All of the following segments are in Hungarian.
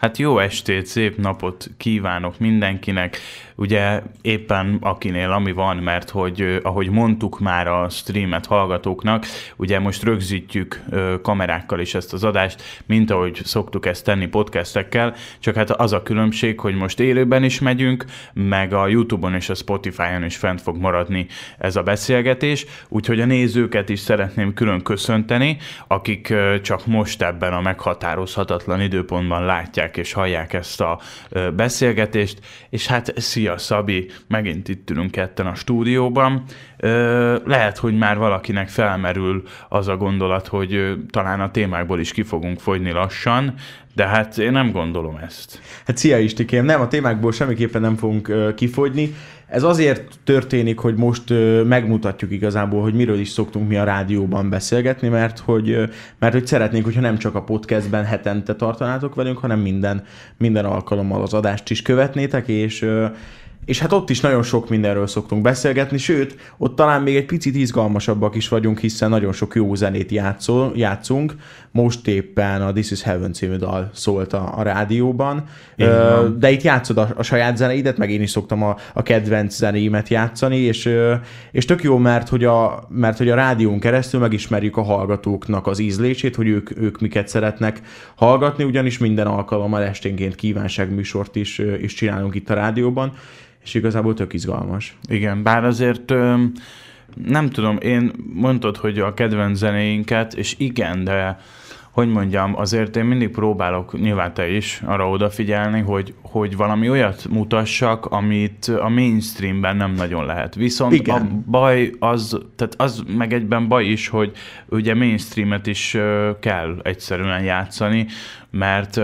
Hát jó estét, szép napot kívánok mindenkinek. Ugye éppen akinél ami van, mert hogy ahogy mondtuk már a streamet hallgatóknak, ugye most rögzítjük kamerákkal is ezt az adást, mint ahogy szoktuk ezt tenni podcastekkel, csak hát az a különbség, hogy most élőben is megyünk, meg a Youtube-on és a Spotify-on is fent fog maradni ez a beszélgetés, úgyhogy a nézőket is szeretném külön köszönteni, akik csak most ebben a meghatározhatatlan időpontban látják és hallják ezt a beszélgetést, és hát szia Szabi, megint itt ülünk ketten a stúdióban. Lehet, hogy már valakinek felmerül az a gondolat, hogy talán a témákból is ki fogunk fogyni lassan, de hát én nem gondolom ezt. Hát szia Istikém, nem, a témákból semmiképpen nem fogunk kifogyni. Ez azért történik, hogy most megmutatjuk igazából, hogy miről is szoktunk mi a rádióban beszélgetni, mert hogy, mert hogy szeretnénk, hogyha nem csak a podcastben hetente tartanátok velünk, hanem minden, minden alkalommal az adást is követnétek, és és hát ott is nagyon sok mindenről szoktunk beszélgetni, sőt, ott talán még egy picit izgalmasabbak is vagyunk, hiszen nagyon sok jó zenét játszol, játszunk. Most éppen a This is Heaven című dal szólt a, a rádióban, Ö, de itt játszod a, a saját zeneidet, meg én is szoktam a, a kedvenc zenéimet játszani, és, és tök jó, mert hogy, a, mert hogy a rádión keresztül megismerjük a hallgatóknak az ízlését, hogy ők, ők miket szeretnek hallgatni, ugyanis minden alkalommal esténként kívánságműsort is, is csinálunk itt a rádióban, és igazából tök izgalmas. Igen, bár azért nem tudom, én mondtad, hogy a kedvenc zenéinket, és igen, de hogy mondjam, azért én mindig próbálok, nyilván te is, arra odafigyelni, hogy, hogy valami olyat mutassak, amit a mainstreamben nem nagyon lehet. Viszont Igen. a baj az, tehát az meg egyben baj is, hogy ugye mainstreamet is kell egyszerűen játszani, mert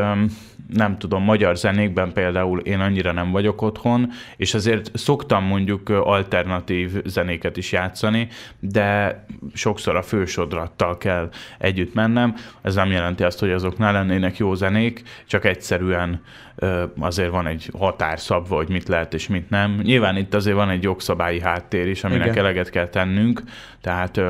nem tudom, magyar zenékben például én annyira nem vagyok otthon, és azért szoktam mondjuk alternatív zenéket is játszani, de sokszor a fősodrattal kell együtt mennem. Ez nem jelenti azt, hogy azok ne lennének jó zenék, csak egyszerűen azért van egy határ szabva, hogy mit lehet és mit nem. Nyilván itt azért van egy jogszabályi háttér is, aminek Igen. eleget kell tennünk, tehát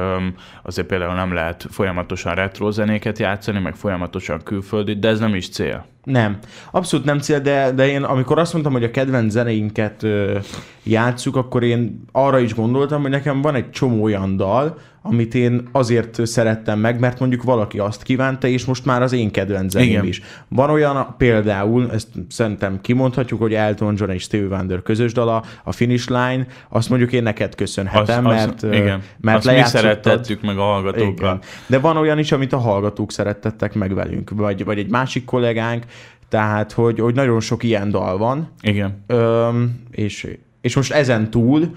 azért például nem lehet folyamatosan retro zenéket játszani, meg folyamatosan külföldi, de ez nem is cél. Nem. Abszolút nem cél, de, de én amikor azt mondtam, hogy a kedvenc zeneinket ö, játsszuk, akkor én arra is gondoltam, hogy nekem van egy csomó olyan dal, amit én azért szerettem meg, mert mondjuk valaki azt kívánta, és most már az én kedvenc zeném is. Van olyan például, ezt szerintem kimondhatjuk, hogy Elton John és Stevie Wonder közös dala, a Finish Line, azt mondjuk én neked köszönhetem, az, az, mert, igen. mert azt mi szerettettük meg a hallgatókkal. Igen. De van olyan is, amit a hallgatók szerettettek meg velünk, vagy, vagy egy másik kollégánk, tehát, hogy, hogy nagyon sok ilyen dal van. Igen. Öm, és és most ezen túl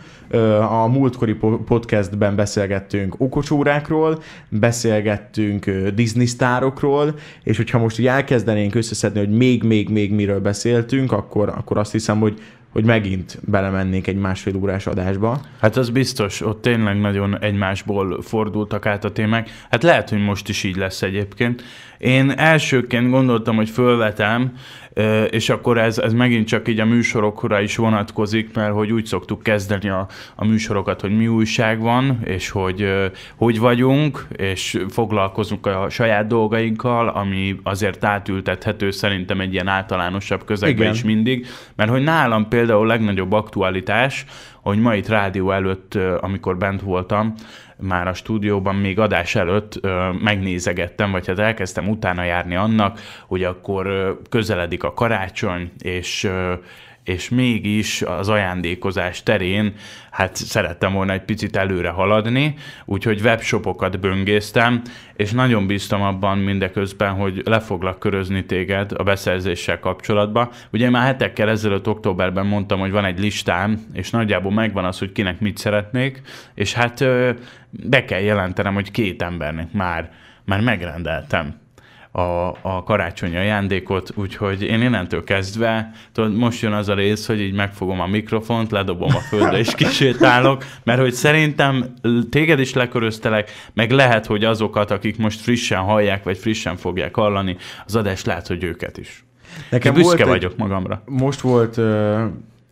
a múltkori podcastben beszélgettünk okocsórákról, beszélgettünk Disney sztárokról, és hogyha most így elkezdenénk összeszedni, hogy még-még-még miről beszéltünk, akkor, akkor azt hiszem, hogy hogy megint belemennék egy másfél órás adásba. Hát az biztos, ott tényleg nagyon egymásból fordultak át a témák. Hát lehet, hogy most is így lesz egyébként. Én elsőként gondoltam, hogy fölvetem, és akkor ez, ez megint csak így a műsorokra is vonatkozik, mert hogy úgy szoktuk kezdeni a, a műsorokat, hogy mi újság van, és hogy hogy vagyunk, és foglalkozunk a saját dolgainkkal, ami azért átültethető szerintem egy ilyen általánosabb közegbe Igen. is mindig, mert hogy nálam például a legnagyobb aktualitás, hogy ma itt rádió előtt, amikor bent voltam, már a stúdióban még adás előtt ö, megnézegettem, vagy hát elkezdtem utána járni annak, hogy akkor ö, közeledik a karácsony, és ö, és mégis az ajándékozás terén hát szerettem volna egy picit előre haladni, úgyhogy webshopokat böngésztem, és nagyon bíztam abban mindeközben, hogy le foglak körözni téged a beszerzéssel kapcsolatban. Ugye már hetekkel ezelőtt októberben mondtam, hogy van egy listám, és nagyjából megvan az, hogy kinek mit szeretnék, és hát be kell jelentenem, hogy két embernek már, már megrendeltem a, a karácsonyi ajándékot, úgyhogy én innentől kezdve, tudod, most jön az a rész, hogy így megfogom a mikrofont, ledobom a földre és kisétálok, mert hogy szerintem téged is leköröztelek, meg lehet, hogy azokat, akik most frissen hallják, vagy frissen fogják hallani, az adás lehet, hogy őket is. Nekem büszke volt vagyok egy, magamra. Most volt uh...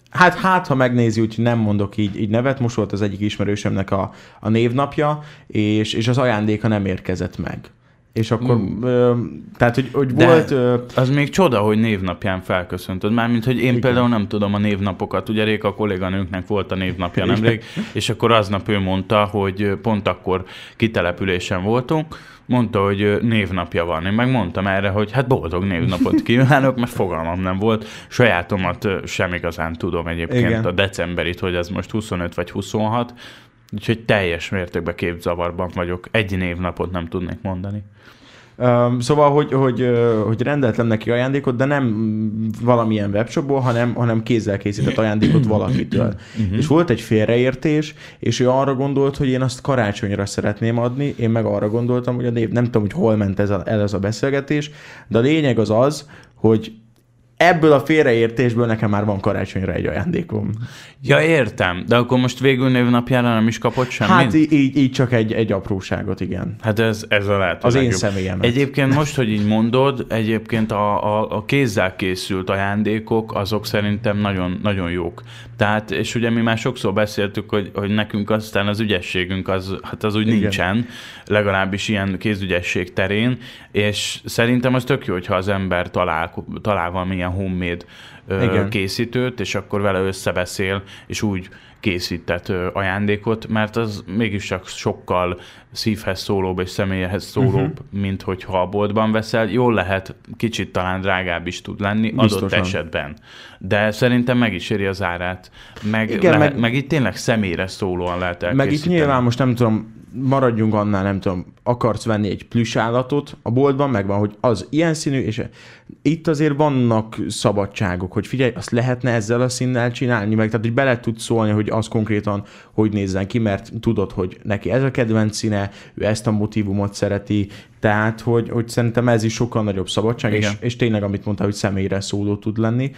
Hát, hát, ha megnézi, úgyhogy nem mondok így, így nevet, most volt az egyik ismerősömnek a, a névnapja, és, és az ajándéka nem érkezett meg És akkor, mm. ö, tehát, hogy, hogy De volt... Ö, az még csoda, hogy névnapján felköszöntöd. Mármint, hogy én igen. például nem tudom a névnapokat. Ugye Réka kolléganőnknek volt a névnapja nemrég, és akkor aznap ő mondta, hogy pont akkor kitelepülésen voltunk, mondta, hogy névnapja van. Én meg mondtam erre, hogy hát boldog névnapot kívánok, mert fogalmam nem volt. Sajátomat sem igazán tudom egyébként Igen. a decemberit, hogy ez most 25 vagy 26, úgyhogy teljes mértékben képzavarban vagyok. Egy névnapot nem tudnék mondani. Um, szóval, hogy, hogy, hogy rendeltem neki ajándékot, de nem valamilyen webshopból, hanem, hanem kézzel készített ajándékot valakitől. Uh-huh. És volt egy félreértés, és ő arra gondolt, hogy én azt karácsonyra szeretném adni, én meg arra gondoltam, hogy a név, nem tudom, hogy hol ment ez a, el ez a beszélgetés, de a lényeg az az, hogy ebből a félreértésből nekem már van karácsonyra egy ajándékom. Ja, értem. De akkor most végül névnapjára nem is kapott semmit? Hát így, így csak egy, egy apróságot, igen. Hát ez, ez a lehet. Az legjobb. én személyem. Egyébként most, hogy így mondod, egyébként a, a, a kézzel készült ajándékok, azok szerintem nagyon, nagyon jók. Tehát, és ugye mi már sokszor beszéltük, hogy, hogy nekünk aztán az ügyességünk az, hát az úgy igen. nincsen, legalábbis ilyen kézügyesség terén, és szerintem az tök jó, hogyha az ember talál, talál valamilyen homemade Igen. készítőt, és akkor vele összebeszél, és úgy készített ajándékot, mert az mégiscsak sokkal szívhez szólóbb és személyhez szólóbb, uh-huh. mint hogyha a boltban veszel. Jól lehet, kicsit talán drágább is tud lenni Biztosan. adott esetben. De szerintem meg is éri az árát. Meg, Igen, lehet, meg, meg itt tényleg személyre szólóan lehet elkészíteni. Meg itt nyilván most nem tudom, maradjunk annál, nem tudom, akarsz venni egy plusz állatot a boltban, megvan, hogy az ilyen színű, és itt azért vannak szabadságok, hogy figyelj, azt lehetne ezzel a színnel csinálni, meg tehát, hogy bele tudsz szólni, hogy az konkrétan hogy nézzen ki, mert tudod, hogy neki ez a kedvenc színe, ő ezt a motivumot szereti, tehát, hogy, hogy szerintem ez is sokkal nagyobb szabadság, és, és tényleg, amit mondta, hogy személyre szóló tud lenni.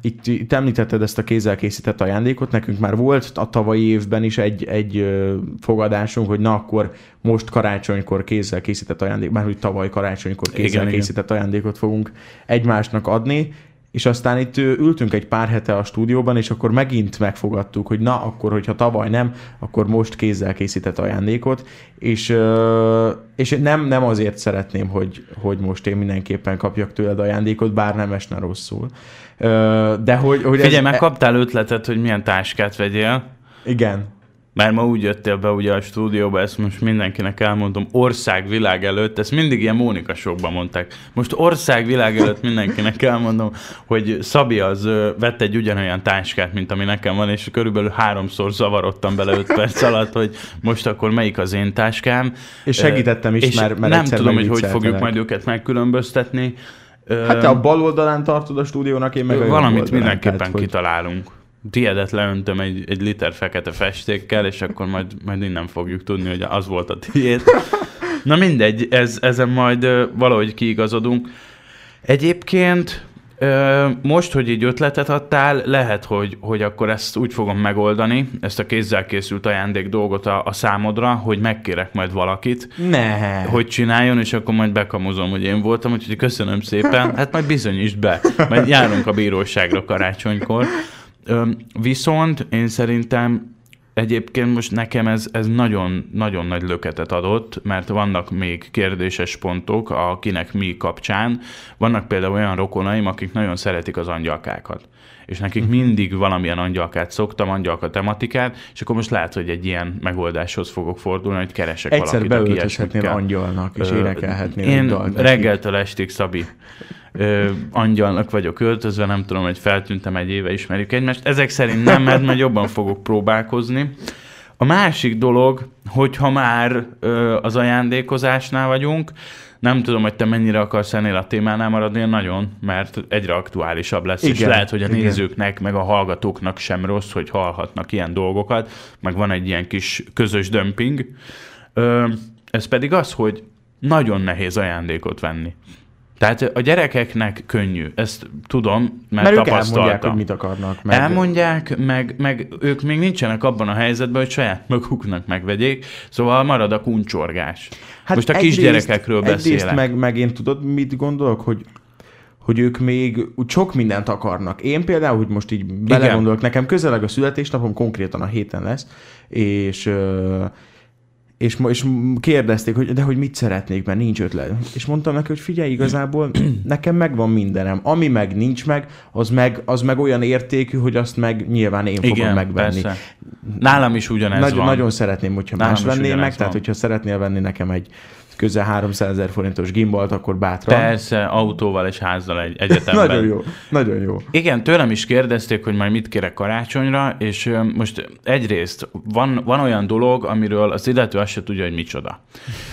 Itt, itt említetted ezt a kézzel készített ajándékot, nekünk már volt a tavalyi évben is egy, egy fogadásunk, hogy na akkor most karácsonykor kézzel készített ajándék, már hogy tavaly karácsonykor kézzel igen, készített igen. ajándékot fogunk egymásnak adni, és aztán itt ültünk egy pár hete a stúdióban, és akkor megint megfogadtuk, hogy na, akkor, hogyha tavaly nem, akkor most kézzel készített ajándékot, és, és nem, nem azért szeretném, hogy, hogy most én mindenképpen kapjak tőled ajándékot, bár nem esne rosszul. De hogy... hogy Figyelj, ez... meg kaptál ötletet, hogy milyen táskát vegyél. Igen. Mert ma úgy jöttél be ugye a stúdióba, ezt most mindenkinek elmondom, ország világ előtt, ezt mindig ilyen Mónika sokban mondták. Most ország világ előtt mindenkinek elmondom, hogy Szabi az vett egy ugyanolyan táskát, mint ami nekem van, és körülbelül háromszor zavarodtam bele öt perc alatt, hogy most akkor melyik az én táskám. És segítettem is, és mert, mert nem tudom, hogy hogy fogjuk majd őket megkülönböztetni. Hát te a bal oldalán tartod a stúdiónak, én meg Valamit mindenképpen tehát, kitalálunk tiedet leöntöm egy, egy liter fekete festékkel, és akkor majd, majd innen fogjuk tudni, hogy az volt a tiéd. Na mindegy, ez, ezen majd valahogy kiigazodunk. Egyébként most, hogy így ötletet adtál, lehet, hogy, hogy akkor ezt úgy fogom megoldani, ezt a kézzel készült ajándék dolgot a, a számodra, hogy megkérek majd valakit, ne. hogy csináljon, és akkor majd bekamozom, hogy én voltam, úgyhogy köszönöm szépen. Hát majd bizonyítsd be, majd járunk a bíróságra karácsonykor. Viszont én szerintem egyébként most nekem ez, ez nagyon, nagyon nagy löketet adott, mert vannak még kérdéses pontok, akinek mi kapcsán. Vannak például olyan rokonaim, akik nagyon szeretik az angyalkákat. És nekik uh-huh. mindig valamilyen angyalkát szoktam, angyalka tematikát, és akkor most lehet, hogy egy ilyen megoldáshoz fogok fordulni, hogy keresek Egyszer valakit, Egyszer angyalnak, és énekelhetnél Én reggeltől estig, Szabi, ö, angyalnak vagyok öltözve, nem tudom, hogy feltűntem egy éve, ismerjük egymást. Ezek szerint nem, mert majd jobban fogok próbálkozni. A másik dolog, hogyha már ö, az ajándékozásnál vagyunk, nem tudom, hogy te mennyire akarsz ennél a témánál maradni, nagyon, mert egyre aktuálisabb lesz, igen, és lehet, hogy a igen. nézőknek, meg a hallgatóknak sem rossz, hogy hallhatnak ilyen dolgokat, meg van egy ilyen kis közös dömping. Ö, ez pedig az, hogy nagyon nehéz ajándékot venni. Tehát a gyerekeknek könnyű, ezt tudom, mert, mert tapasztaltam. Ők elmondják, hogy mit akarnak. Meg... Elmondják, meg, meg ők még nincsenek abban a helyzetben, hogy saját maguknak megvegyék, szóval marad a kuncsorgás. Hát Most a kisgyerekekről beszélek. meg, meg én tudod, mit gondolok, hogy hogy ők még sok mindent akarnak. Én például, hogy most így belegondolok, nekem közeleg a születésnapom, konkrétan a héten lesz, és és, és kérdezték, hogy de hogy mit szeretnék, mert nincs ötlet. És mondtam neki, hogy figyelj, igazából nekem megvan mindenem. Ami meg nincs meg, az meg, az meg olyan értékű, hogy azt meg nyilván én fogom Igen, megvenni. Persze. Nálam is ugyanez Nagy, van. Nagyon szeretném, hogyha Nálam más venné meg, van. tehát hogyha szeretnél venni nekem egy közel 300 ezer forintos gimbalt, akkor bátran. Persze, autóval és házzal egy egyetemben. nagyon jó, nagyon jó. Igen, tőlem is kérdezték, hogy majd mit kérek karácsonyra, és most egyrészt van, van olyan dolog, amiről az illető azt se tudja, hogy micsoda.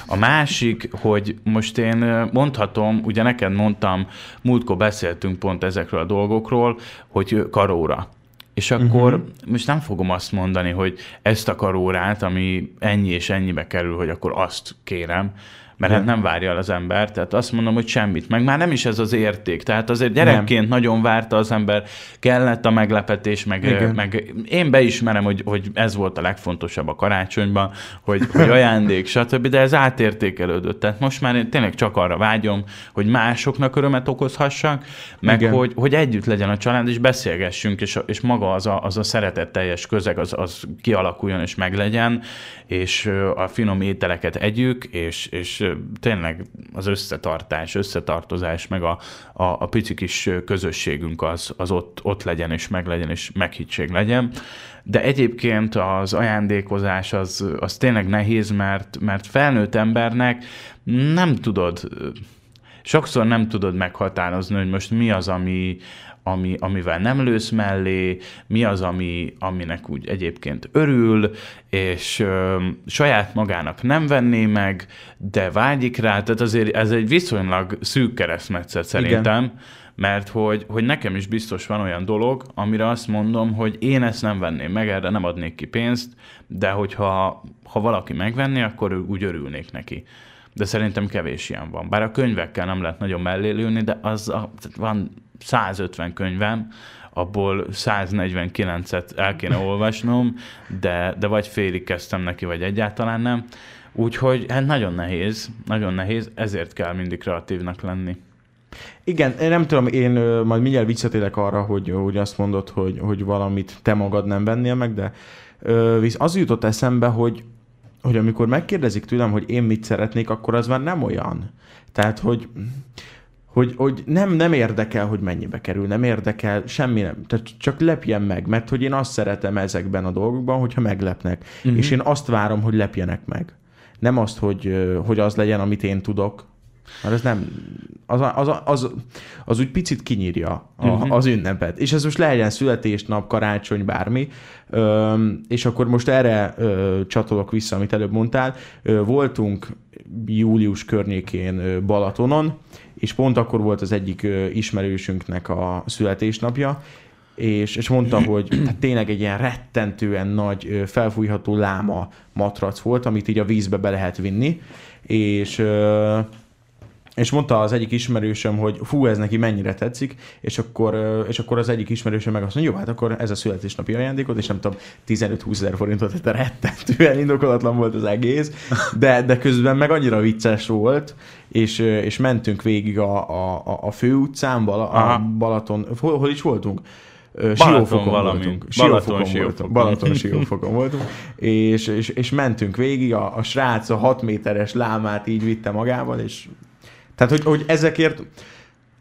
A másik, hogy most én mondhatom, ugye neked mondtam, múltkor beszéltünk pont ezekről a dolgokról, hogy karóra. És akkor uh-huh. most nem fogom azt mondani, hogy ezt a karórát, ami ennyi és ennyibe kerül, hogy akkor azt kérem, mert hát nem várja el az ember, tehát azt mondom, hogy semmit, meg már nem is ez az érték, tehát azért gyerekként nem. nagyon várta az ember, kellett a meglepetés, meg, meg én beismerem, hogy, hogy ez volt a legfontosabb a karácsonyban, hogy, hogy ajándék, stb., de ez átértékelődött, tehát most már én tényleg csak arra vágyom, hogy másoknak örömet okozhassak, meg hogy, hogy együtt legyen a család, és beszélgessünk, és, és maga az a, az a szeretetteljes közeg, az, az kialakuljon és meglegyen, és a finom ételeket együk, és, és tényleg az összetartás, összetartozás, meg a, a, a pici kis közösségünk az, az ott, ott legyen, és meglegyen, és meghittség legyen. De egyébként az ajándékozás az, az tényleg nehéz, mert, mert felnőtt embernek nem tudod, sokszor nem tudod meghatározni, hogy most mi az, ami, ami, amivel nem lősz mellé, mi az, ami, aminek úgy egyébként örül, és ö, saját magának nem venné meg, de vágyik rá, tehát azért ez egy viszonylag szűk keresztmetszet szerintem, Igen. mert hogy, hogy nekem is biztos van olyan dolog, amire azt mondom, hogy én ezt nem venném meg, erre nem adnék ki pénzt, de hogyha ha valaki megvenné, akkor úgy örülnék neki de szerintem kevés ilyen van. Bár a könyvekkel nem lehet nagyon mellélülni, de az a, van 150 könyvem, abból 149-et el kéne olvasnom, de, de vagy félig kezdtem neki, vagy egyáltalán nem. Úgyhogy hát nagyon nehéz, nagyon nehéz, ezért kell mindig kreatívnak lenni. Igen, én nem tudom, én majd mindjárt visszatérek arra, hogy, hogy azt mondod, hogy, hogy valamit te magad nem vennél meg, de visz az jutott eszembe, hogy, hogy amikor megkérdezik tőlem, hogy én mit szeretnék, akkor az már nem olyan. Tehát, hogy hogy, hogy nem, nem érdekel, hogy mennyibe kerül, nem érdekel, semmi nem. Tehát csak lepjen meg, mert hogy én azt szeretem ezekben a dolgokban, hogyha meglepnek. Uh-huh. És én azt várom, hogy lepjenek meg. Nem azt, hogy, hogy az legyen, amit én tudok, mert ez nem, az, az, az, az úgy picit kinyírja a, uh-huh. az ünnepet. És ez most legyen születésnap, karácsony, bármi. Ö, és akkor most erre ö, csatolok vissza, amit előbb mondtál. Ö, voltunk július környékén Balatonon, és pont akkor volt az egyik ismerősünknek a születésnapja, és, és mondta, hogy tehát tényleg egy ilyen rettentően nagy felfújható láma matrac volt, amit így a vízbe be lehet vinni, és és mondta az egyik ismerősöm, hogy fú, ez neki mennyire tetszik, és akkor, és akkor az egyik ismerősöm meg azt mondja, jó, hát akkor ez a születésnapi ajándékot, és nem tudom, 15-20 ezer forintot, tehát rettentően indokolatlan volt az egész, de, de közben meg annyira vicces volt, és, és mentünk végig a, a, a főutcán, Bala, a Balaton, hol, hol is voltunk? Siófokon valami. voltunk. Balaton, Siófokon voltunk. Balaton Siófokon voltunk. És, és, és mentünk végig, a, a srác a 6 méteres lámát így vitte magával, és tehát, hogy, hogy ezekért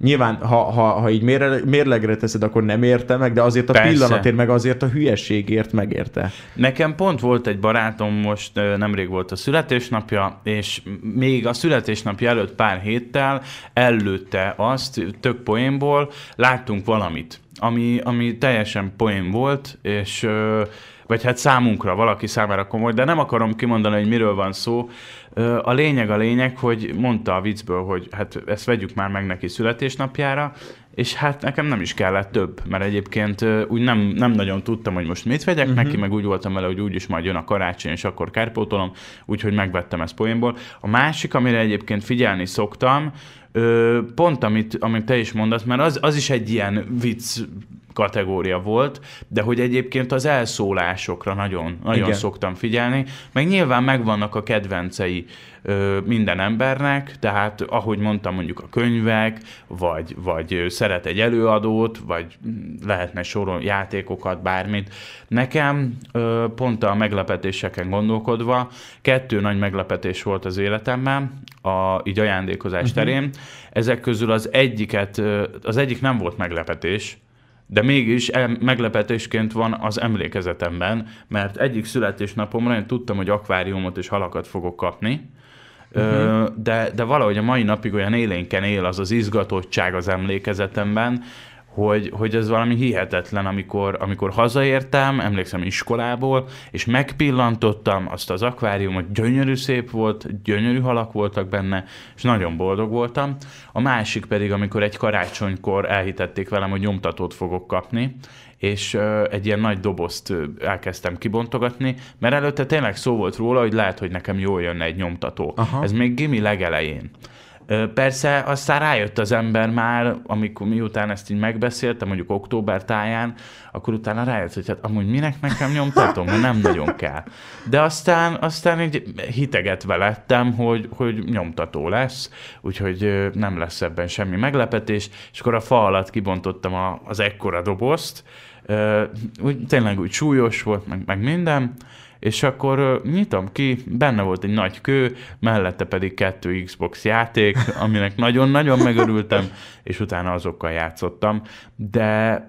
Nyilván, ha, ha, ha így mérlegre teszed, akkor nem érte meg, de azért a Persze. pillanatért, meg azért a hülyességért megérte. Nekem pont volt egy barátom, most nemrég volt a születésnapja, és még a születésnapja előtt pár héttel előtte azt, tök poénból, láttunk valamit, ami, ami teljesen poén volt, és vagy hát számunkra, valaki számára komoly, de nem akarom kimondani, hogy miről van szó. A lényeg a lényeg, hogy mondta a viccből, hogy hát ezt vegyük már meg neki születésnapjára, és hát nekem nem is kellett több, mert egyébként úgy nem, nem nagyon tudtam, hogy most mit vegyek uh-huh. neki, meg úgy voltam vele, hogy úgyis majd jön a karácsony, és akkor kárpótolom, úgyhogy megvettem ezt poénból. A másik, amire egyébként figyelni szoktam, pont amit, amit te is mondasz, mert az, az is egy ilyen vicc kategória volt, de hogy egyébként az elszólásokra nagyon, nagyon Igen. szoktam figyelni, meg nyilván megvannak a kedvencei ö, minden embernek, tehát ahogy mondtam, mondjuk a könyvek, vagy, vagy szeret egy előadót, vagy lehetne sorol játékokat, bármit. Nekem pont a meglepetéseken gondolkodva, kettő nagy meglepetés volt az életemben, a, így ajándékozás uh-huh. terén. Ezek közül az egyiket, az egyik nem volt meglepetés, de mégis meglepetésként van az emlékezetemben, mert egyik születésnapomra én tudtam, hogy akváriumot és halakat fogok kapni, uh-huh. de, de valahogy a mai napig olyan élénken él az az izgatottság az emlékezetemben, hogy, hogy ez valami hihetetlen, amikor, amikor hazaértem, emlékszem iskolából, és megpillantottam azt az akváriumot, gyönyörű szép volt, gyönyörű halak voltak benne, és nagyon boldog voltam. A másik pedig, amikor egy karácsonykor elhitették velem, hogy nyomtatót fogok kapni, és egy ilyen nagy dobozt elkezdtem kibontogatni, mert előtte tényleg szó volt róla, hogy lehet, hogy nekem jól jönne egy nyomtató. Aha. Ez még gimi legelején. Persze aztán rájött az ember már, amikor miután ezt így megbeszéltem, mondjuk október táján, akkor utána rájött, hogy hát amúgy minek nekem nyomtatom, mert nem nagyon kell. De aztán, aztán így hitegetve lettem, hogy, hogy nyomtató lesz, úgyhogy nem lesz ebben semmi meglepetés, és akkor a fa alatt kibontottam a, az ekkora dobozt, úgy, tényleg úgy súlyos volt, meg, meg minden, és akkor nyitom ki, benne volt egy nagy kő, mellette pedig kettő Xbox játék, aminek nagyon-nagyon megörültem, és utána azokkal játszottam, de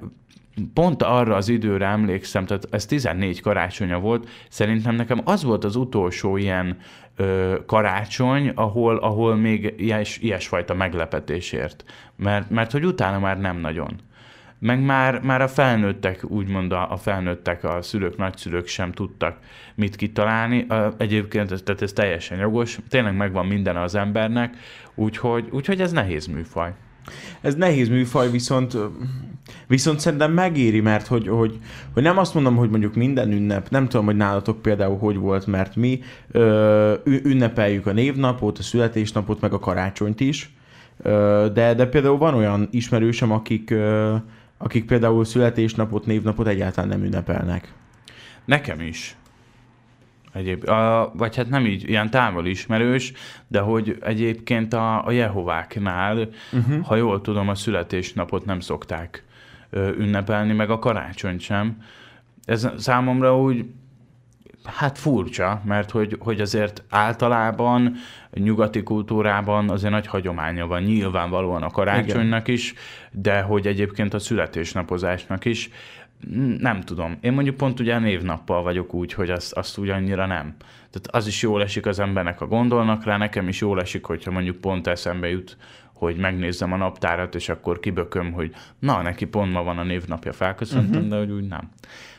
pont arra az időre emlékszem, tehát ez 14 karácsonya volt, szerintem nekem az volt az utolsó ilyen ö, karácsony, ahol, ahol még ilyes, ilyesfajta meglepetésért. Mert, mert hogy utána már nem nagyon meg már, már a felnőttek, úgymond a, a felnőttek, a szülők, nagyszülők sem tudtak mit kitalálni. Egyébként tehát ez teljesen jogos, tényleg megvan minden az embernek, úgyhogy, úgyhogy ez nehéz műfaj. Ez nehéz műfaj, viszont, viszont szerintem megéri, mert hogy, hogy, hogy nem azt mondom, hogy mondjuk minden ünnep, nem tudom, hogy nálatok például hogy volt, mert mi ö, ünnepeljük a névnapot, a születésnapot, meg a karácsonyt is, ö, de, de például van olyan ismerősem, akik ö, akik például születésnapot, névnapot egyáltalán nem ünnepelnek. Nekem is. Egyéb, a, vagy hát nem így, ilyen távol ismerős, de hogy egyébként a, a Jehováknál, uh-huh. ha jól tudom, a születésnapot nem szokták ö, ünnepelni, meg a karácsony sem. Ez számomra úgy Hát furcsa, mert hogy, hogy azért általában nyugati kultúrában azért nagy hagyománya van nyilvánvalóan a karácsonynak Igen. is, de hogy egyébként a születésnapozásnak is. Nem tudom. Én mondjuk pont ugye névnappal vagyok úgy, hogy azt, azt úgy annyira nem. Tehát az is jól esik az embernek, a gondolnak rá, nekem is jól esik, hogyha mondjuk pont eszembe jut, hogy megnézzem a naptárat, és akkor kibököm, hogy na, neki pont ma van a névnapja, felköszöntem, uh-huh. de hogy úgy nem.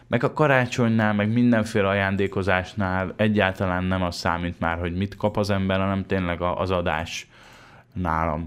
Meg a karácsonynál, meg mindenféle ajándékozásnál egyáltalán nem az számít már, hogy mit kap az ember, hanem tényleg az adás nálam.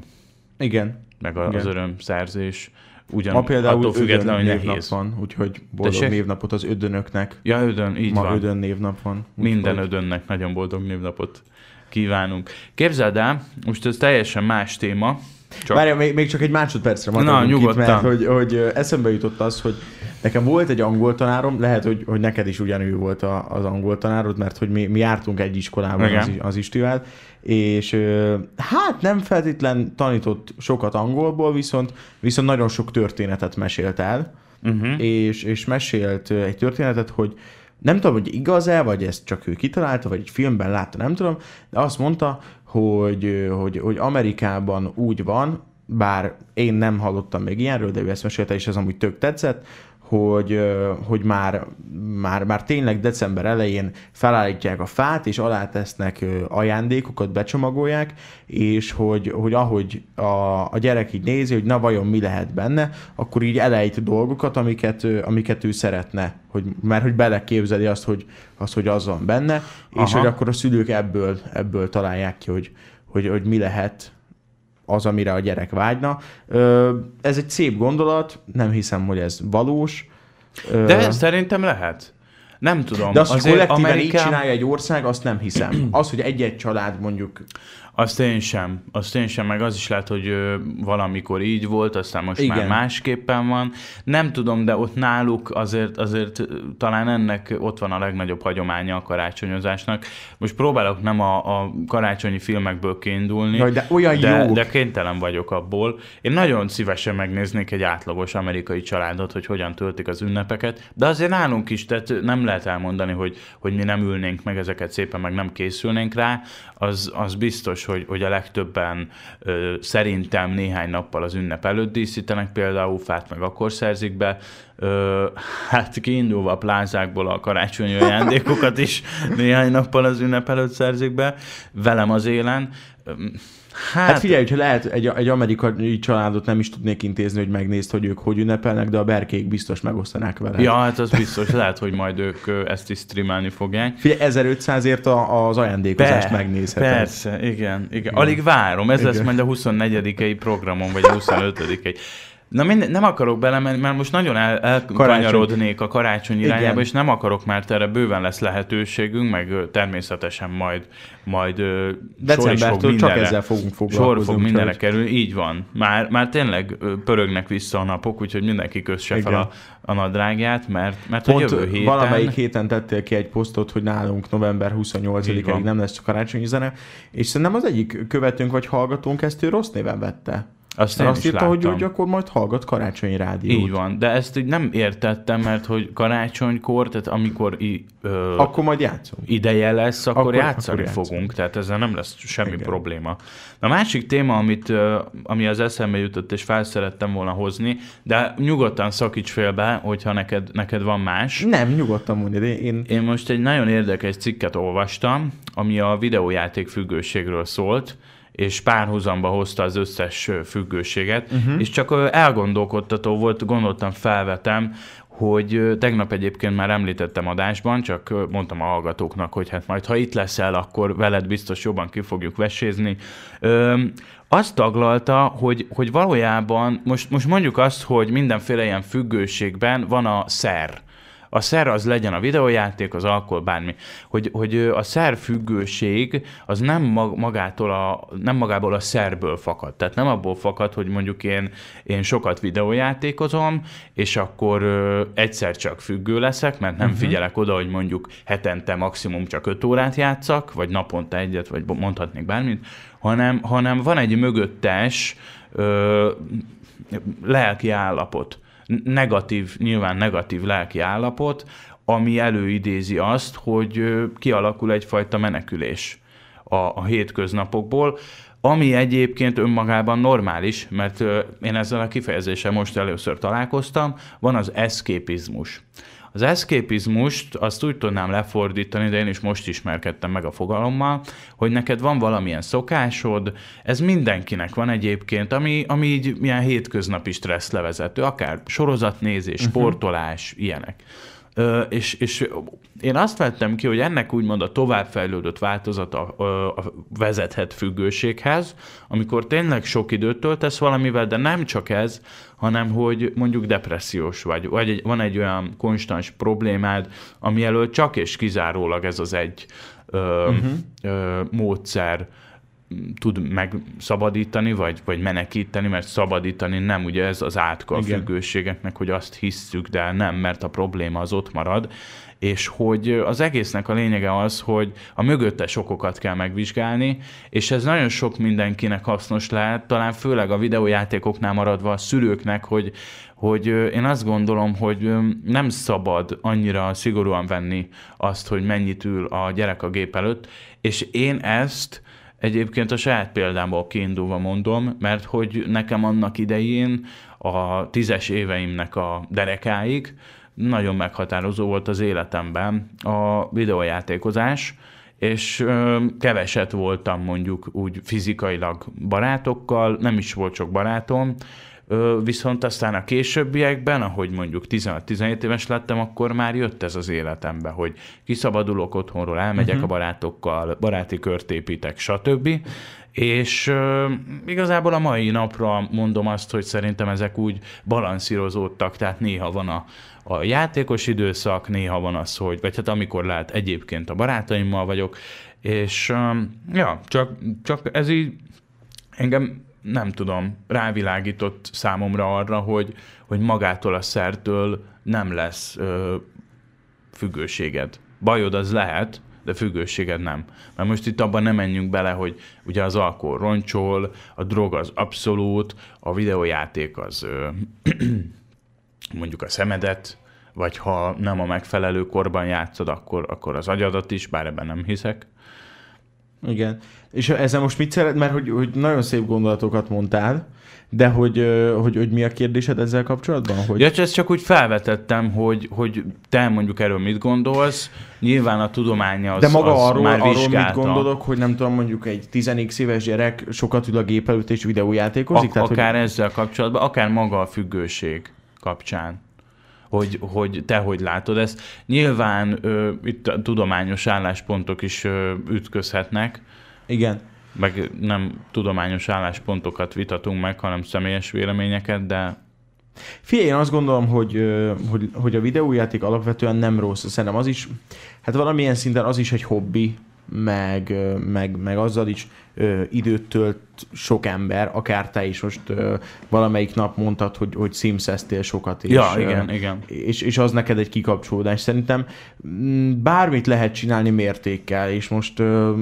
Igen. Meg a, Igen. az örömszerzés. Ugyan, Ma például attól független, hogy nehéz. van, úgyhogy boldog Tessék? névnapot az ödönöknek. Ja, ödön, így Ma van. ödön névnap van. Minden hogy... ödönnek nagyon boldog névnapot kívánunk. Képzeld el, most ez teljesen más téma. Csak... Várjál, még, még csak egy másodpercre Na, nyugodtan. Itt, mert hogy, hogy eszembe jutott az, hogy Nekem volt egy angol tanárom, lehet, hogy, hogy neked is ugyanúgy volt a, az angol tanárod, mert hogy mi, mi jártunk egy iskolában Igen. az, az Istivel, és hát nem feltétlen tanított sokat angolból, viszont, viszont nagyon sok történetet mesélt el, uh-huh. és, és mesélt egy történetet, hogy nem tudom, hogy igaz-e, vagy ezt csak ő kitalálta, vagy egy filmben látta, nem tudom, de azt mondta, hogy, hogy, hogy Amerikában úgy van, bár én nem hallottam még ilyenről, de ő ezt mesélte, és ez amúgy tök tetszett, hogy, hogy már, már, már tényleg december elején felállítják a fát, és alá tesznek ajándékokat, becsomagolják, és hogy, hogy ahogy a, a gyerek így nézi, hogy na vajon mi lehet benne, akkor így elejt dolgokat, amiket, amiket ő szeretne, hogy, mert hogy beleképzeli azt, hogy az, hogy az van benne, Aha. és hogy akkor a szülők ebből, ebből találják ki, hogy, hogy, hogy mi lehet az, amire a gyerek vágyna. Ez egy szép gondolat, nem hiszem, hogy ez valós. De szerintem lehet. Nem tudom. De azt, hogy kollektíven Amerika... így csinálja egy ország, azt nem hiszem. Az, hogy egy-egy család mondjuk Azt én sem. Azt én sem, meg az is lehet, hogy valamikor így volt, aztán most Igen. már másképpen van. Nem tudom, de ott náluk azért, azért talán ennek ott van a legnagyobb hagyománya a karácsonyozásnak. Most próbálok nem a, a karácsonyi filmekből kiindulni, Jaj, de olyan de, jók. de kénytelen vagyok abból. Én nagyon szívesen megnéznék egy átlagos amerikai családot, hogy hogyan töltik az ünnepeket, de azért nálunk is, tehát nem lehet elmondani, hogy, hogy mi nem ülnénk meg ezeket szépen, meg nem készülnénk rá, az, az biztos, hogy, hogy a legtöbben ö, szerintem néhány nappal az ünnep előtt díszítenek például fát, meg akkor szerzik be. Ö, hát kiindulva a plázákból a karácsonyi ajándékokat is néhány nappal az ünnep előtt szerzik be, velem az élen. Hát, hát figyelj, hogyha lehet, egy, egy amerikai családot nem is tudnék intézni, hogy megnézd, hogy ők hogy ünnepelnek, de a berkék biztos megosztanák vele. Ja, hát az biztos, lehet, hogy majd ők ezt is streamelni fogják. Figyelj, 1500ért a, az ajándékozást megnézheted. Persze, igen, igen. Alig várom, ez Igen. lesz majd a 24 programon, vagy a 25 Na mind, nem akarok belemenni, mert most nagyon el, elkanyarodnék a karácsony irányába, Igen. és nem akarok, mert erre bőven lesz lehetőségünk, meg természetesen majd, majd sor fog Decembertől csak ezzel fogunk Sor foglalkozni. fog úgyhogy- mindenre kerülni, így van. Már, már tényleg pörögnek vissza a napok, úgyhogy mindenki kösse fel a, a nadrágját, mert, mert a Pont jövő héten... valamelyik héten tettél ki egy posztot, hogy nálunk november Így 28-ig van. nem lesz csak karácsonyi zene, és szerintem az egyik követőnk vagy hallgatónk ezt ő rossz néven vette. Azt én Azt írta, hogy, láttam. hogy akkor majd hallgat karácsonyi rádiót. Így van, de ezt így nem értettem, mert hogy karácsonykor, tehát amikor i, ö, Akkor majd játszunk. ideje lesz, akkor, Akkor- játszani akkor játszunk. fogunk, tehát ezzel nem lesz semmi Igen. Igen. probléma. A másik téma, amit, ö, ami az eszembe jutott, és fel szerettem volna hozni, de nyugodtan szakíts félbe, hogyha neked, neked van más. Nem, nyugodtan mondja, de én... Én most egy nagyon érdekes cikket olvastam, ami a videójáték függőségről szólt, és párhuzamba hozta az összes függőséget, uh-huh. és csak elgondolkodtató volt, gondoltam, felvetem, hogy tegnap egyébként már említettem adásban, csak mondtam a hallgatóknak, hogy hát majd ha itt leszel, akkor veled biztos jobban ki fogjuk vesézni. Ö, azt taglalta, hogy, hogy valójában, most, most mondjuk azt, hogy mindenféle ilyen függőségben van a szer, a szer az legyen a videójáték, az alkohol, bármi. Hogy, hogy a szer függőség az nem mag- magától a, nem magából a szerből fakad. Tehát nem abból fakad, hogy mondjuk én, én sokat videójátékozom, és akkor ö, egyszer csak függő leszek, mert nem uh-huh. figyelek oda, hogy mondjuk hetente maximum csak 5 órát játszak, vagy naponta egyet, vagy mondhatnék bármit, hanem, hanem van egy mögöttes ö, lelki állapot negatív, nyilván negatív lelki állapot, ami előidézi azt, hogy kialakul egyfajta menekülés a, a hétköznapokból, ami egyébként önmagában normális, mert én ezzel a kifejezéssel most először találkoztam, van az eszképizmus. Az eszképizmust azt úgy tudnám lefordítani, de én is most ismerkedtem meg a fogalommal, hogy neked van valamilyen szokásod, ez mindenkinek van egyébként, ami, ami így milyen hétköznapi stressz levezető, akár sorozatnézés, sportolás, ilyenek. Ö, és, és én azt vettem ki, hogy ennek úgymond a továbbfejlődött változata ö, a vezethet függőséghez, amikor tényleg sok időt töltesz valamivel, de nem csak ez, hanem hogy mondjuk depressziós vagy, vagy egy, van egy olyan konstans problémád, ami elől csak és kizárólag ez az egy ö, uh-huh. ö, módszer tud megszabadítani, vagy, vagy menekíteni, mert szabadítani nem, ugye ez az átka a függőségeknek, hogy azt hisszük, de nem, mert a probléma az ott marad, és hogy az egésznek a lényege az, hogy a mögöttes okokat kell megvizsgálni, és ez nagyon sok mindenkinek hasznos lehet, talán főleg a videójátékoknál maradva a szülőknek, hogy, hogy én azt gondolom, hogy nem szabad annyira szigorúan venni azt, hogy mennyit ül a gyerek a gép előtt, és én ezt Egyébként a saját példámból kiindulva mondom, mert hogy nekem annak idején a tízes éveimnek a derekáig nagyon meghatározó volt az életemben a videójátékozás, és ö, keveset voltam mondjuk úgy fizikailag barátokkal, nem is volt sok barátom, ö, viszont aztán a későbbiekben, ahogy mondjuk 15-17 éves lettem, akkor már jött ez az életembe, hogy kiszabadulok otthonról, elmegyek uh-huh. a barátokkal, baráti kört építek, stb. És ö, igazából a mai napra mondom azt, hogy szerintem ezek úgy balanszírozódtak, tehát néha van a, a játékos időszak, néha van az, hogy, vagy hát amikor lehet egyébként a barátaimmal vagyok, És um, ja, csak, csak ez így engem nem tudom, rávilágított számomra arra, hogy, hogy magától a szertől nem lesz ö, függőséged. Bajod az lehet, de függőséged nem. Mert most itt abban nem menjünk bele, hogy ugye az alkohol roncsol, a drog az abszolút, a videójáték az ö, mondjuk a szemedet, vagy ha nem a megfelelő korban játszod, akkor, akkor az agyadat is, bár ebben nem hiszek. Igen. És ezzel most mit szeret, mert hogy, hogy nagyon szép gondolatokat mondtál, de hogy, hogy, hogy mi a kérdésed ezzel kapcsolatban? Hogy... Ja, ezt csak úgy felvetettem, hogy, hogy te mondjuk erről mit gondolsz. Nyilván a tudománya az De maga az arról, már arról mit gondolok, hogy nem tudom, mondjuk egy 10 éves gyerek sokat ül a gép előtt és videójátékozik? Ak- tehát, akár hogy... ezzel kapcsolatban, akár maga a függőség kapcsán hogy, hogy te hogy látod ezt. Nyilván ö, itt a tudományos álláspontok is ö, ütközhetnek. Igen. Meg nem tudományos álláspontokat vitatunk meg, hanem személyes véleményeket, de Figyelj, én azt gondolom, hogy, hogy, hogy a videójáték alapvetően nem rossz. Szerintem az is, hát valamilyen szinten az is egy hobbi, meg, meg, meg azzal is ö, időt tölt sok ember, akár te is most ö, valamelyik nap mondtad, hogy, hogy simszeztél sokat. És, ja, igen, ö, igen. És, és az neked egy kikapcsolódás. Szerintem mm, bármit lehet csinálni mértékkel, és most, ö,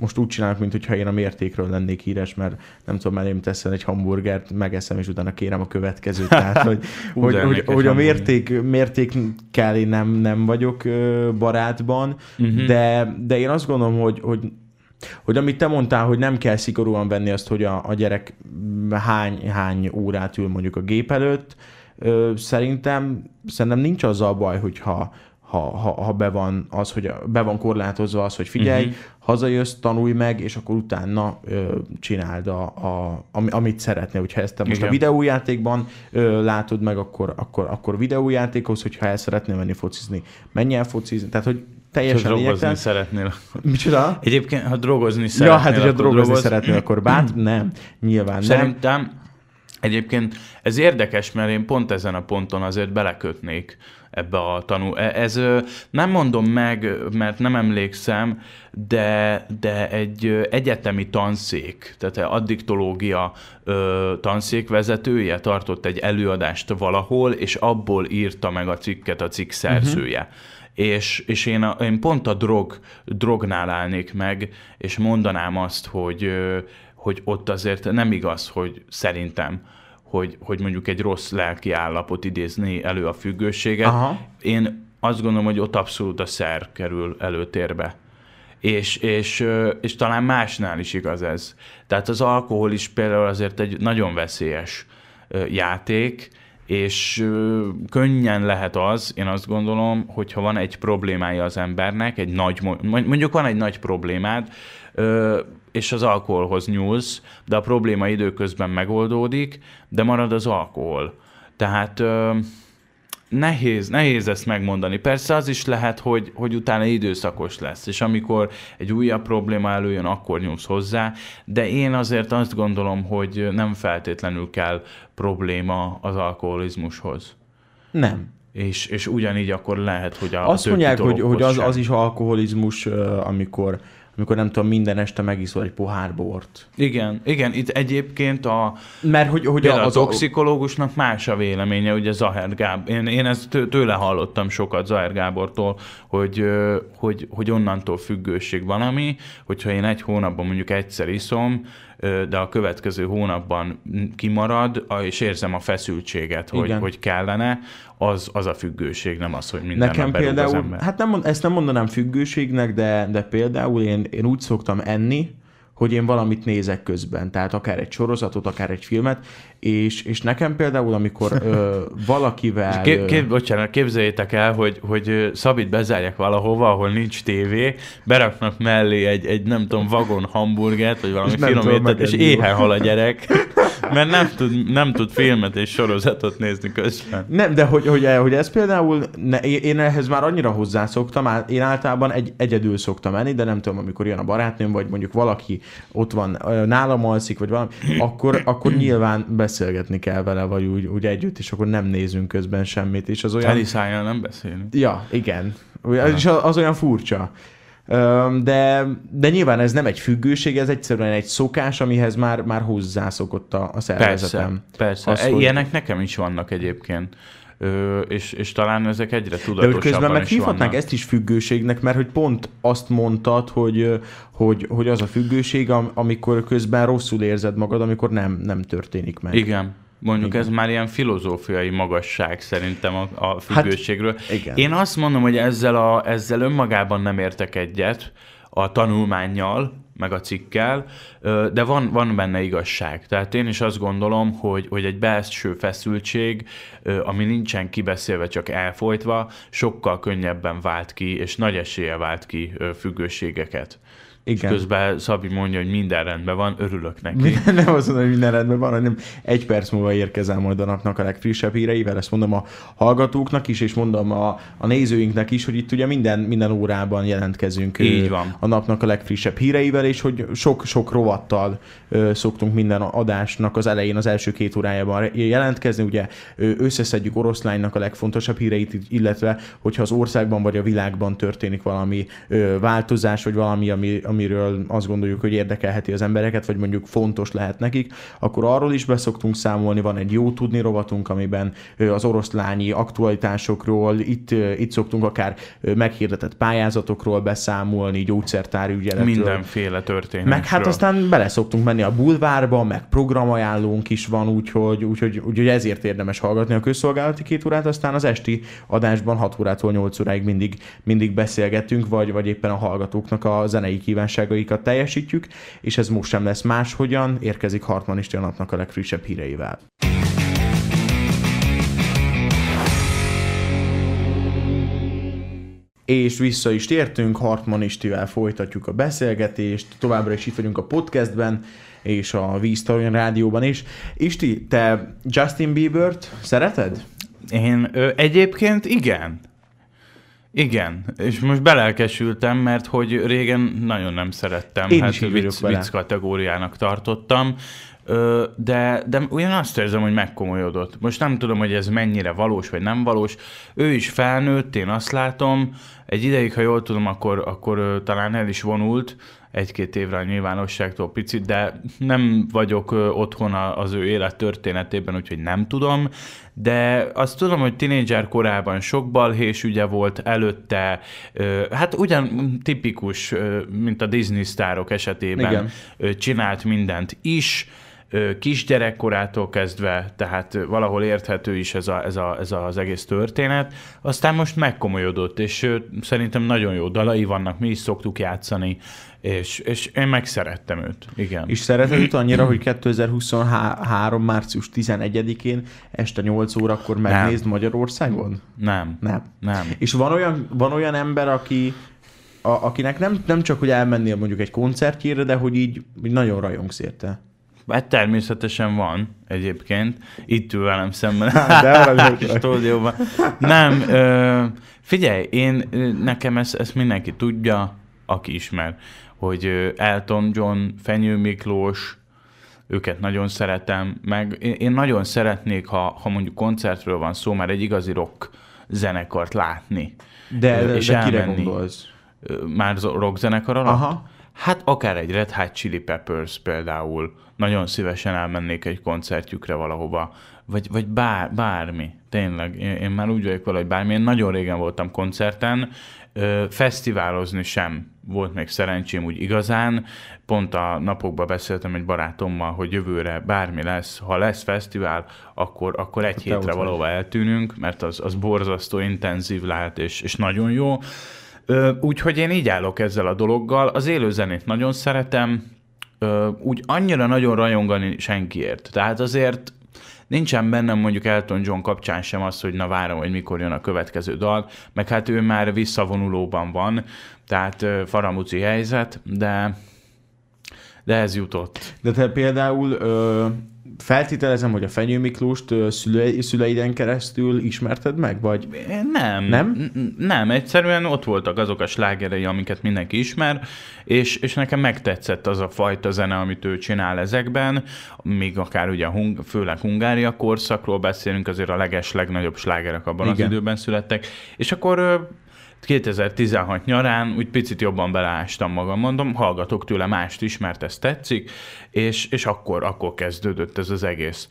most úgy csinálok, mintha én a mértékről lennék híres, mert nem tudom, elém teszel egy hamburgert, megeszem, és utána kérem a következőt. Tehát, hogy, hogy, hogy, hogy a mérték, mértékkel én nem, nem vagyok barátban, uh-huh. de, de én azt gondolom, hogy, hogy hogy amit te mondtál, hogy nem kell szigorúan venni azt, hogy a, a gyerek hány, hány órát ül mondjuk a gép előtt, ö, szerintem, szerintem nincs azzal baj, hogyha ha, ha, ha be van az, hogy be van korlátozva az, hogy figyelj, uh-huh. hazajössz, tanulj meg, és akkor utána ö, csináld, a, a, amit szeretnél. Hogyha ezt te most Igen. a videójátékban ö, látod meg, akkor, akkor, akkor videójátékhoz, hogyha el szeretnél menni focizni, menj el focizni. Tehát, hogy teljesen ha drogozni szeretnél. Micsoda? Egyébként, ha drogozni szeretnél, Ja, hát, hogyha drogozni drogoz... szeretnél, akkor bát? Nem, nyilván Szerintem nem. Egyébként ez érdekes, mert én pont ezen a ponton azért belekötnék ebbe a tanul. E, ez nem mondom meg, mert nem emlékszem, de, de egy egyetemi tanszék, tehát egy addiktológia tanszék vezetője tartott egy előadást valahol, és abból írta meg a cikket a cikk szerzője. Uh-huh és, és én, a, én pont a drog, drognál állnék meg, és mondanám azt, hogy, hogy ott azért nem igaz, hogy szerintem, hogy, hogy mondjuk egy rossz lelki állapot idézni elő a függőséget. Aha. Én azt gondolom, hogy ott abszolút a szer kerül előtérbe. És, és, és talán másnál is igaz ez. Tehát az alkohol is például azért egy nagyon veszélyes játék, és könnyen lehet az, én azt gondolom, hogyha van egy problémája az embernek, egy nagy, mondjuk van egy nagy problémád, és az alkoholhoz nyúlsz, de a probléma időközben megoldódik, de marad az alkohol. Tehát nehéz, nehéz ezt megmondani. Persze az is lehet, hogy, hogy utána időszakos lesz, és amikor egy újabb probléma előjön, akkor nyúlsz hozzá, de én azért azt gondolom, hogy nem feltétlenül kell probléma az alkoholizmushoz. Nem. És, és ugyanígy akkor lehet, hogy a Azt mondják, hogy, hogy az, az is alkoholizmus, amikor amikor nem tudom, minden este megiszol egy pohár bort. Igen, igen, itt egyébként a, Mert hogy, hogy a, a toxikológusnak más a véleménye, ugye Zaher Gábor, én, én ezt tőle hallottam sokat Zaher Gábortól, hogy, hogy, hogy onnantól függőség valami, hogyha én egy hónapban mondjuk egyszer iszom, de a következő hónapban kimarad, és érzem a feszültséget, hogy, hogy kellene, az, az a függőség, nem az, hogy minden Nekem például, az ember. hát nem, ezt nem mondanám függőségnek, de, de például én, én úgy szoktam enni, hogy én valamit nézek közben, tehát akár egy sorozatot, akár egy filmet, és, és nekem például, amikor ö, valakivel... Kép, kép, bocsánat, képzeljétek el, hogy, hogy Szabit bezárják valahova, ahol nincs tévé, beraknak mellé egy, egy nem tudom, vagon hamburgert, vagy valami finomítet, és éhen hal a gyerek, mert nem tud, nem tud filmet és sorozatot nézni közben. Nem, de hogy, hogy, hogy ez például, ne, én ehhez már annyira hozzászoktam, én általában egy, egyedül szoktam menni, de nem tudom, amikor jön a barátnőm, vagy mondjuk valaki ott van, nálam alszik, vagy valami, akkor, akkor nyilván beszélgetni kell vele, vagy úgy, úgy együtt, és akkor nem nézünk közben semmit. És az olyan... Teli nem beszélünk. Ja, igen. Az, az, az olyan furcsa. De, de nyilván ez nem egy függőség, ez egyszerűen egy szokás, amihez már, már hozzászokott a, a szervezetem. Persze, persze. Az, hogy... Ilyenek nekem is vannak egyébként. És, és talán ezek egyre tudatosabban De közben meg hívhatnánk ezt is függőségnek, mert hogy pont azt mondtad, hogy, hogy, hogy az a függőség, amikor közben rosszul érzed magad, amikor nem, nem történik meg. Igen. Mondjuk igen. ez már ilyen filozófiai magasság szerintem a, a függőségről. Hát, igen. Én azt mondom, hogy ezzel, a, ezzel önmagában nem értek egyet a tanulmányjal, meg a cikkel, de van, van benne igazság. Tehát én is azt gondolom, hogy, hogy egy belső feszültség, ami nincsen kibeszélve, csak elfolytva, sokkal könnyebben vált ki, és nagy esélye vált ki függőségeket. Igen. És közben Szabi mondja, hogy minden rendben van, örülök neki. Nem azt mondom, hogy minden rendben van, hanem egy perc múlva érkezel majd a napnak a legfrissebb híreivel, ezt mondom a hallgatóknak is, és mondom a, a nézőinknek is, hogy itt ugye minden, minden órában jelentkezünk Így van. a napnak a legfrissebb híreivel, és hogy sok-sok rovattal ö, szoktunk minden adásnak az elején, az első két órájában jelentkezni, ugye összeszedjük oroszlánynak a legfontosabb híreit, illetve hogyha az országban vagy a világban történik valami ö, változás, vagy valami, ami, ami amiről azt gondoljuk, hogy érdekelheti az embereket, vagy mondjuk fontos lehet nekik, akkor arról is beszoktunk számolni, van egy jó tudni rovatunk, amiben az oroszlányi aktualitásokról, itt, itt szoktunk akár meghirdetett pályázatokról beszámolni, gyógyszertári ügyeletről. Mindenféle történet. Meg hát aztán bele szoktunk menni a bulvárba, meg programajánlónk is van, úgyhogy, úgyhogy, úgyhogy ezért érdemes hallgatni a közszolgálati két órát, aztán az esti adásban 6 órától 8 óráig mindig, mindig beszélgetünk, vagy, vagy éppen a hallgatóknak a zenei kíván kívánságaikat teljesítjük, és ez most sem lesz máshogyan, érkezik Hartman napnak a legfrissebb híreivel. És vissza is tértünk, Hartman Istivel folytatjuk a beszélgetést, továbbra is itt vagyunk a podcastben, és a Víztalon rádióban is. Isti, te Justin Bieber-t szereted? Én ö, egyébként igen. Igen, és most belelkesültem, mert hogy régen nagyon nem szerettem, Én hát is vicc, vicc kategóriának tartottam, de, de ugyan azt érzem, hogy megkomolyodott. Most nem tudom, hogy ez mennyire valós, vagy nem valós. Ő is felnőtt, én azt látom. Egy ideig, ha jól tudom, akkor, akkor talán el is vonult, egy-két évre a nyilvánosságtól picit, de nem vagyok otthon az ő élet történetében, úgyhogy nem tudom, de azt tudom, hogy tinédzser korában sok balhés ügye volt, előtte, hát ugyan tipikus, mint a Disney sztárok esetében, Igen. csinált mindent is, kisgyerekkorától kezdve, tehát valahol érthető is ez, a, ez, a, ez az egész történet. Aztán most megkomolyodott, és szerintem nagyon jó dalai vannak, mi is szoktuk játszani, és, és én megszerettem őt, igen. És szereted őt annyira, hogy 2023. március 11-én este 8 órakor megnézd nem. Magyarországon? Nem. Nem. Nem. És van olyan, van olyan ember, aki, a, akinek nem, nem csak, hogy elmennél mondjuk egy koncertjére, de hogy így, így nagyon rajongsz érte. Hát természetesen van egyébként. Itt ül velem szemben de a stúdióban. Nem, ö, figyelj, én, nekem ezt, ezt mindenki tudja, aki ismer, hogy Elton John, Fenyő Miklós, őket nagyon szeretem, meg én, én nagyon szeretnék, ha, ha mondjuk koncertről van szó, már egy igazi rock zenekart látni. De, és de kire gondolsz? Már rock zenekar alatt? Aha. Hát akár egy Red Hot Chili Peppers például, nagyon szívesen elmennék egy koncertjükre valahova, vagy, vagy bár, bármi, tényleg. Én, én már úgy vagyok vele, hogy bármi. Én nagyon régen voltam koncerten, ö, fesztiválozni sem volt még szerencsém úgy igazán. Pont a napokban beszéltem egy barátommal, hogy jövőre bármi lesz, ha lesz fesztivál, akkor, akkor egy Te hétre valahova eltűnünk, mert az, az borzasztó intenzív lehet, és, és nagyon jó. Úgyhogy én így állok ezzel a dologgal. Az élőzenét nagyon szeretem, úgy annyira nagyon rajongani senkiért. Tehát azért nincsen bennem mondjuk Elton John kapcsán sem az, hogy na várom, hogy mikor jön a következő dal, meg hát ő már visszavonulóban van, tehát faramuci helyzet, de de ez jutott. De te például ö, feltételezem, hogy a Fenyő Miklóst szülei, szüleiden keresztül ismerted meg, vagy? Nem. Nem? Nem, egyszerűen ott voltak azok a slágerei, amiket mindenki ismer, és, és nekem megtetszett az a fajta zene, amit ő csinál ezekben, még akár ugye hung, főleg Hungária korszakról beszélünk, azért a leges legnagyobb slágerek abban Igen. az időben születtek, és akkor 2016 nyarán úgy picit jobban beleástam magam, mondom, hallgatok tőle mást is, mert ez tetszik, és, és akkor, akkor kezdődött ez az egész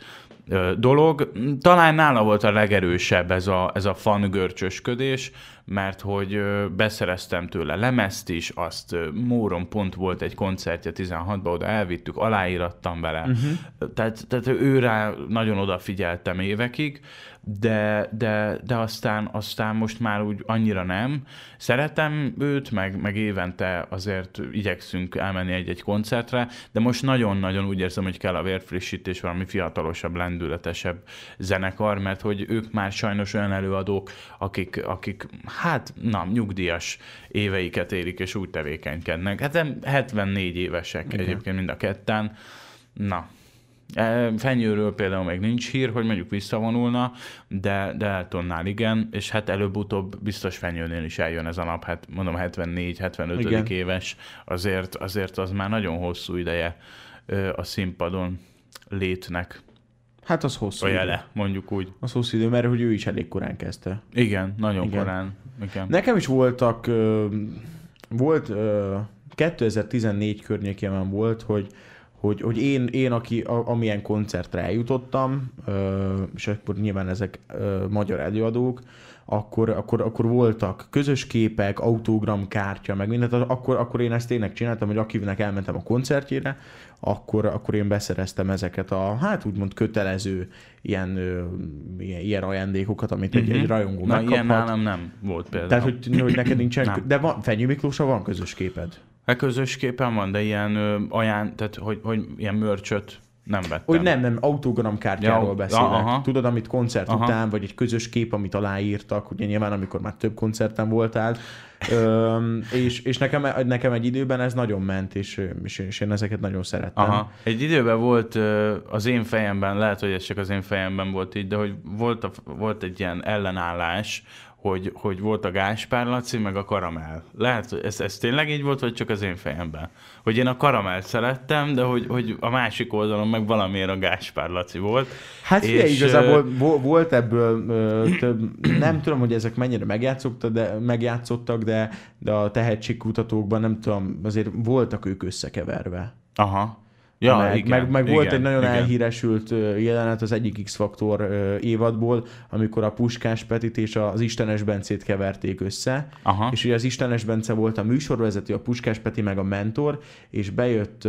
dolog. Talán nála volt a legerősebb ez a, ez a fangörcsösködés, mert hogy beszereztem tőle lemezt is, azt Móron pont volt egy koncertje 16-ban, oda elvittük, aláírattam vele. Uh-huh. Tehát, tehát őrá nagyon odafigyeltem évekig, de, de, de aztán, aztán most már úgy annyira nem. Szeretem őt, meg, meg évente azért igyekszünk elmenni egy-egy koncertre, de most nagyon-nagyon úgy érzem, hogy kell a vérfrissítés, valami fiatalosabb, lendületesebb zenekar, mert hogy ők már sajnos olyan előadók, akik, akik hát, na, nyugdíjas éveiket érik, és úgy tevékenykednek. Hát 74 évesek Igen. egyébként mind a ketten. Na, Fenyőről például még nincs hír, hogy mondjuk visszavonulna, de, de Eltonnál igen, és hát előbb-utóbb biztos Fenyőnél is eljön ez a nap, hát mondom 74-75 éves, azért, azért az már nagyon hosszú ideje a színpadon létnek. Hát az hosszú a jele, idő. mondjuk úgy. Az hosszú idő, mert hogy ő is elég korán kezdte. Igen, nagyon Igen. korán. Igen. Nekem is voltak, volt 2014 környékében volt, hogy hogy, hogy én, én aki a, amilyen koncertre eljutottam, és akkor nyilván ezek magyar előadók, akkor, akkor, akkor voltak közös képek, autogramkártya, meg mindent, akkor, akkor én ezt tényleg csináltam, hogy akinek elmentem a koncertjére, akkor, akkor én beszereztem ezeket a, hát úgymond kötelező ilyen, ilyen, ilyen ajándékokat, amit egy, uh-huh. egy rajongó Na, megkaphat. ilyen nálam nem volt például. Tehát, hogy, hogy neked nincsen, de van, Fenyő Miklósa van közös képed? Hát közös képen van, de ilyen ö, aján, tehát hogy, hogy ilyen mörcsöt nem vettem. Hogy nem, nem, autogramkártyáról ja, beszélek. Aha. Tudod, amit koncert aha. után, vagy egy közös kép, amit aláírtak, ugye nyilván amikor már több koncerten voltál, Ö, és, és nekem, nekem egy időben ez nagyon ment, és, és, és én ezeket nagyon szerettem. Aha. Egy időben volt az én fejemben, lehet, hogy ez csak az én fejemben volt így, de hogy volt, a, volt egy ilyen ellenállás hogy, hogy volt a Gáspár Laci, meg a Karamell. Lehet, hogy ez, ez tényleg így volt, vagy csak az én fejemben? Hogy én a Karamell szerettem, de hogy, hogy a másik oldalon meg valamiért a Gáspár Laci volt. Hát és... figyelj, igazából volt ebből több, nem tudom, hogy ezek mennyire megjátszottak, de, megjátszottak, de, de a tehetségkutatókban nem tudom, azért voltak ők összekeverve. Aha. Ja, meg, igen, meg, meg igen, volt egy nagyon igen. elhíresült jelenet az egyik X-Faktor évadból, amikor a Puskás Petit és az Istenes Bencét keverték össze, Aha. és ugye az Istenes Bence volt a műsorvezető, a Puskás Peti meg a mentor, és bejött,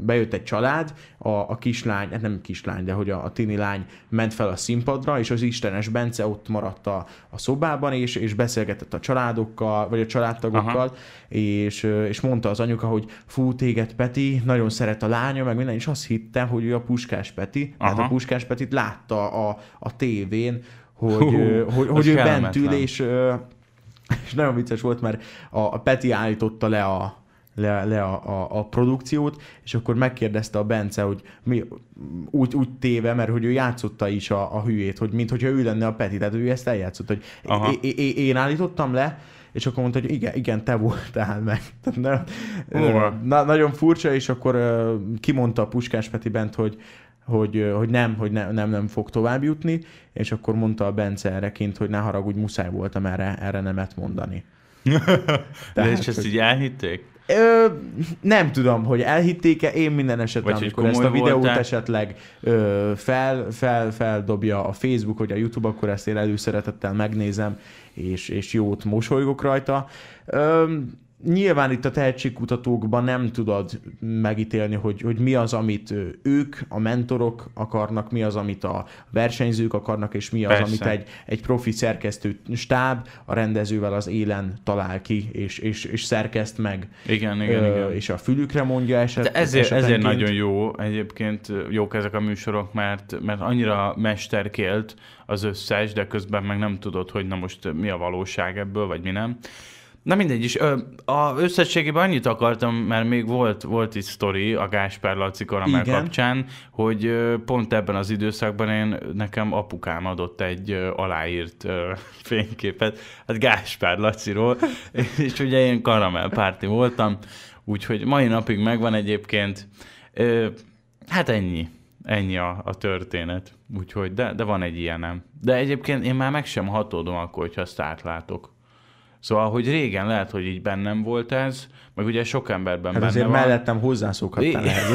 bejött egy család, a, a kislány, hát nem kislány, de hogy a, a tini lány ment fel a színpadra, és az Istenes Bence ott maradt a, a szobában, és, és beszélgetett a családokkal, vagy a családtagokkal, és, és mondta az anyuka, hogy fú, téged Peti, nagyon szeret a lánya, meg minden, és azt hittem, hogy ő a Puskás Peti, Aha. hát a Puskás Petit látta a, a tévén, hogy, Hú, hogy, hogy ő bent ül, és, és nagyon vicces volt, mert a, a Peti állította le a, le, le a, a, a produkciót, és akkor megkérdezte a Bence, hogy mi, úgy, úgy téve, mert hogy ő játszotta is a, a hülyét, hogy mintha ő lenne a Peti, tehát ő ezt eljátszott, hogy é, é, én állítottam le, és akkor mondta, hogy igen, igen, te voltál meg. Na, na, nagyon furcsa, és akkor kimondta a Puskás Peti bent, hogy, hogy, hogy nem, hogy ne, nem, nem fog tovább jutni, és akkor mondta a Bence erreként, hogy ne haragudj, muszáj voltam erre, erre nemet mondani. Tehát, és ezt hogy... így elhitték? Ö, nem tudom, hogy elhitték-e, én minden esetben, Vagy amikor ezt a videót voltál? esetleg ö, fel, fel, feldobja a Facebook, vagy a YouTube, akkor ezt én előszeretettel megnézem, és, és jót mosolygok rajta. Ö, nyilván itt a tehetségkutatókban nem tudod megítélni, hogy, hogy mi az, amit ők, a mentorok akarnak, mi az, amit a versenyzők akarnak, és mi az, Persze. amit egy, egy profi szerkesztő stáb a rendezővel az élen talál ki, és, és, és szerkeszt meg. Igen, igen, ö, igen. És a fülükre mondja eset, De ezért, ezért nagyon jó egyébként jók ezek a műsorok, mert, mert annyira mesterkélt az összes, de közben meg nem tudod, hogy na most mi a valóság ebből, vagy mi nem. Na mindegy is. A összességében annyit akartam, mert még volt, volt egy sztori a Gáspár Laci karamell Igen. kapcsán, hogy pont ebben az időszakban én, nekem apukám adott egy aláírt fényképet, hát Gáspár Laciról, és ugye én karamell párti voltam, úgyhogy mai napig megvan egyébként. Hát ennyi. Ennyi a, a történet. Úgyhogy, de, de van egy ilyenem. De egyébként én már meg sem hatódom akkor, hogyha azt átlátok. Szóval, hogy régen lehet, hogy így bennem volt ez, meg ugye sok emberben Hát benne azért van. mellettem hozzászokhattál I- ehhez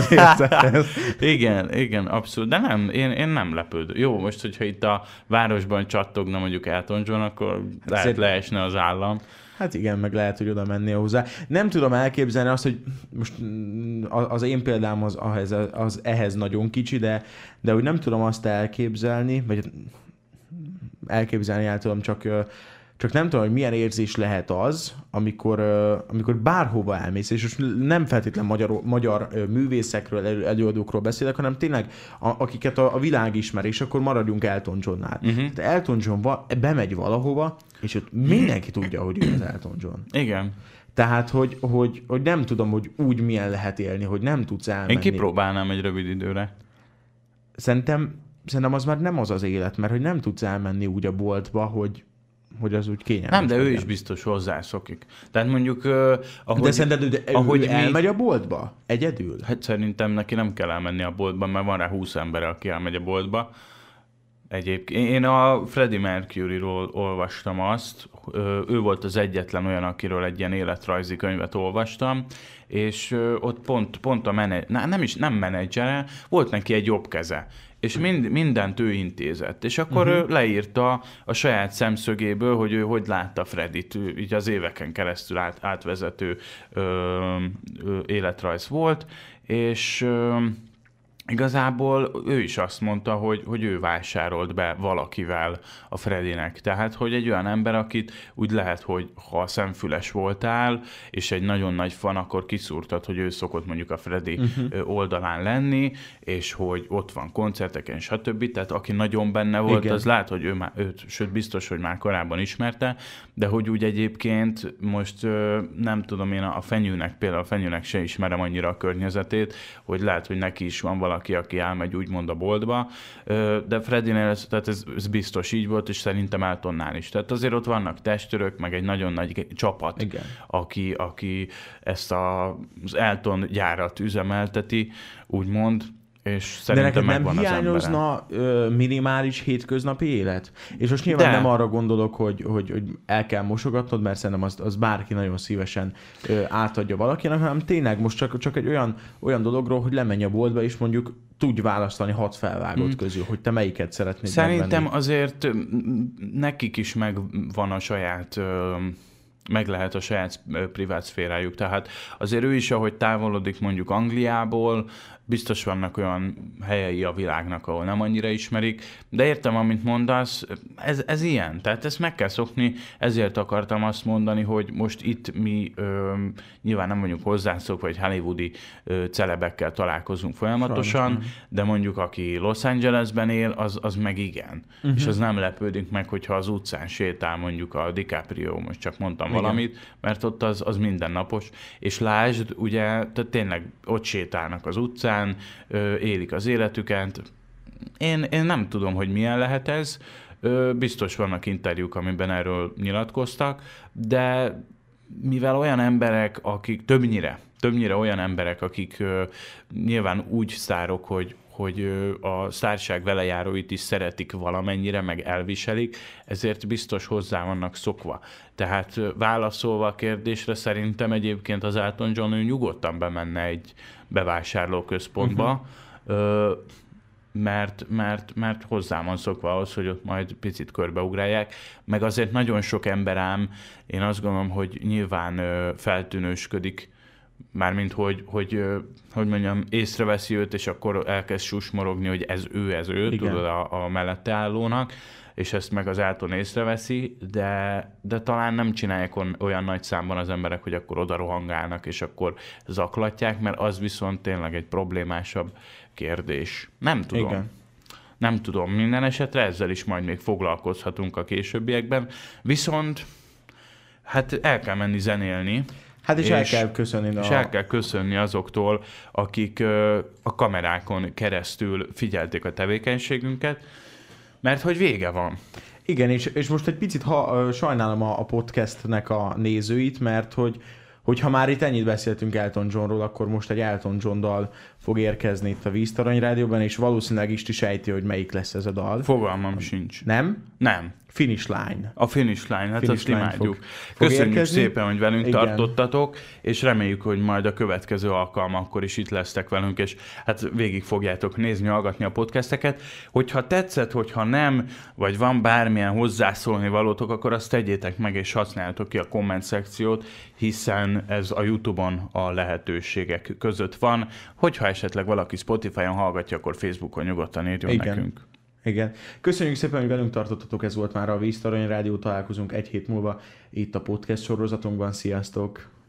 az igen, igen, abszolút. De nem, én, én nem lepődöm. Jó, most, hogyha itt a városban csattogna mondjuk Elton John, akkor lehet Azért- leesne az állam. Hát igen, meg lehet, hogy oda mennél hozzá. Nem tudom elképzelni azt, hogy most mm, az én példám az, ahhez, az ehhez nagyon kicsi, de, de hogy nem tudom azt elképzelni, vagy elképzelni el tudom, csak, csak nem tudom, hogy milyen érzés lehet az, amikor, amikor bárhova elmész, és most nem feltétlen magyar, magyar művészekről, elő- előadókról beszélek, hanem tényleg a, akiket a, a világ ismer, és akkor maradjunk Elton Johnnál. Uh-huh. Tehát Elton John va, bemegy valahova, és ott mindenki tudja, hogy ő az Elton John. Igen. Tehát, hogy, hogy, hogy nem tudom, hogy úgy milyen lehet élni, hogy nem tudsz elmenni. Én kipróbálnám egy rövid időre. Szerintem, szerintem az már nem az az élet, mert hogy nem tudsz elmenni úgy a boltba, hogy, hogy az úgy kényelmes. Nem, de ő legyen. is biztos hozzászokik. Tehát mondjuk, uh, ahogy, De szerinted ő, de ahogy mi- ő elmegy a boltba? Egyedül? Hát szerintem neki nem kell elmenni a boltba, mert van rá 20 ember, aki elmegy a boltba. Egyébként én a Freddie Mercury-ról olvastam azt, ő volt az egyetlen olyan, akiről egy ilyen életrajzi könyvet olvastam, és ott pont, pont a menedzser, nem is, nem menedzsere, volt neki egy jobb keze, és mind, mindent ő intézett. És akkor uh-huh. ő leírta a saját szemszögéből, hogy ő hogy látta Fredit, ő, így az éveken keresztül át, átvezető ö, ö, életrajz volt, és ö, Igazából ő is azt mondta, hogy, hogy ő vásárolt be valakivel a Fredinek. Tehát, hogy egy olyan ember, akit úgy lehet, hogy ha szemfüles voltál, és egy nagyon nagy fan, akkor kiszúrtad, hogy ő szokott mondjuk a Freddy uh-huh. oldalán lenni, és hogy ott van koncerteken, stb. Tehát aki nagyon benne volt, Igen. Az lehet, hogy ő már, őt, sőt biztos, hogy már korábban ismerte, de hogy úgy egyébként most nem tudom én a fenyőnek, például a fenyőnek se ismerem annyira a környezetét, hogy lehet, hogy neki is van valaki, aki elmegy úgymond a boltba, de Freddynél ez, tehát ez, ez biztos így volt, és szerintem Eltonnál is. Tehát azért ott vannak testőrök, meg egy nagyon nagy csapat, Igen. aki, aki ezt a, az Elton gyárat üzemelteti, úgymond, és De szerintem neked nem az hiányozna ö, minimális hétköznapi élet? És most nyilván De. nem arra gondolok, hogy, hogy, hogy el kell mosogatnod, mert szerintem azt, az bárki nagyon szívesen ö, átadja valakinek, hanem tényleg most csak, csak egy olyan, olyan dologról, hogy lemenj a boltba, és mondjuk tudj választani hat felvágott hmm. közül, hogy te melyiket szeretnéd Szerintem megvenni. azért mm, nekik is megvan a saját ö, meg lehet a saját privát szférájuk. Tehát azért ő is, ahogy távolodik mondjuk Angliából, biztos vannak olyan helyei a világnak, ahol nem annyira ismerik, de értem, amit mondasz, ez, ez ilyen, tehát ezt meg kell szokni, ezért akartam azt mondani, hogy most itt mi ö, nyilván nem vagyunk hozzászokva, hogy hollywoodi ö, celebekkel találkozunk folyamatosan, Sajnos de mondjuk aki Los Angelesben él, az, az meg igen. Uh-huh. És az nem lepődik meg, hogyha az utcán sétál mondjuk a DiCaprio, most csak mondtam igen. valamit, mert ott az, az mindennapos. És lásd, ugye, tehát tényleg ott sétálnak az utcán, ö, élik az életüket. Én, én nem tudom, hogy milyen lehet ez. Ö, biztos vannak interjúk, amiben erről nyilatkoztak, de mivel olyan emberek, akik többnyire, többnyire olyan emberek, akik ö, nyilván úgy sztárok, hogy, hogy a sztárság velejáróit is szeretik valamennyire, meg elviselik, ezért biztos hozzá vannak szokva. Tehát válaszolva a kérdésre, szerintem egyébként az Elton John ő nyugodtan bemenne egy bevásárlóközpontba, uh-huh. mert, mert, mert hozzá van szokva ahhoz, hogy ott majd picit körbeugrálják, meg azért nagyon sok ember ám, én azt gondolom, hogy nyilván feltűnősködik, mármint hogy, hogy, hogy mondjam, észreveszi őt, és akkor elkezd susmorogni, hogy ez ő, ez ő, Igen. tudod, a, a mellette állónak, és ezt meg az Elton észreveszi, de, de talán nem csinálják olyan nagy számban az emberek, hogy akkor oda rohangálnak, és akkor zaklatják, mert az viszont tényleg egy problémásabb kérdés. Nem tudom. Igen. Nem tudom, minden esetre ezzel is majd még foglalkozhatunk a későbbiekben. Viszont hát el kell menni zenélni, Hát és, és el kell köszönni és a... el kell köszönni azoktól, akik a kamerákon keresztül figyelték a tevékenységünket, mert hogy vége van. Igen, és, és most egy picit ha, sajnálom a, a podcastnek a nézőit, mert hogy, Hogyha már itt ennyit beszéltünk Elton Johnról, akkor most egy Elton John dal fog érkezni itt a Víztarany Rádióban, és valószínűleg Isti sejti, hogy melyik lesz ez a dal. Fogalmam sincs. Nem? Nem. Finish Line. A finish line, hát Finish azt line imádjuk. fog- fog Köszönjük érkezni. szépen, hogy velünk Igen. tartottatok, és reméljük, hogy majd a következő alkalmakkor is itt lesztek velünk, és hát végig fogjátok nézni, hallgatni a podcasteket. Hogyha tetszett, hogyha nem, vagy van bármilyen hozzászólni valótok, akkor azt tegyétek meg, és használjátok ki a komment szekciót, hiszen ez a Youtube-on a lehetőségek között van. Hogyha esetleg valaki Spotify-on hallgatja, akkor Facebookon nyugodtan írjon Igen. nekünk. Igen. Köszönjük szépen, hogy velünk tartottatok, ez volt már a Víztarany Rádió, találkozunk egy hét múlva itt a podcast sorozatunkban. Sziasztok!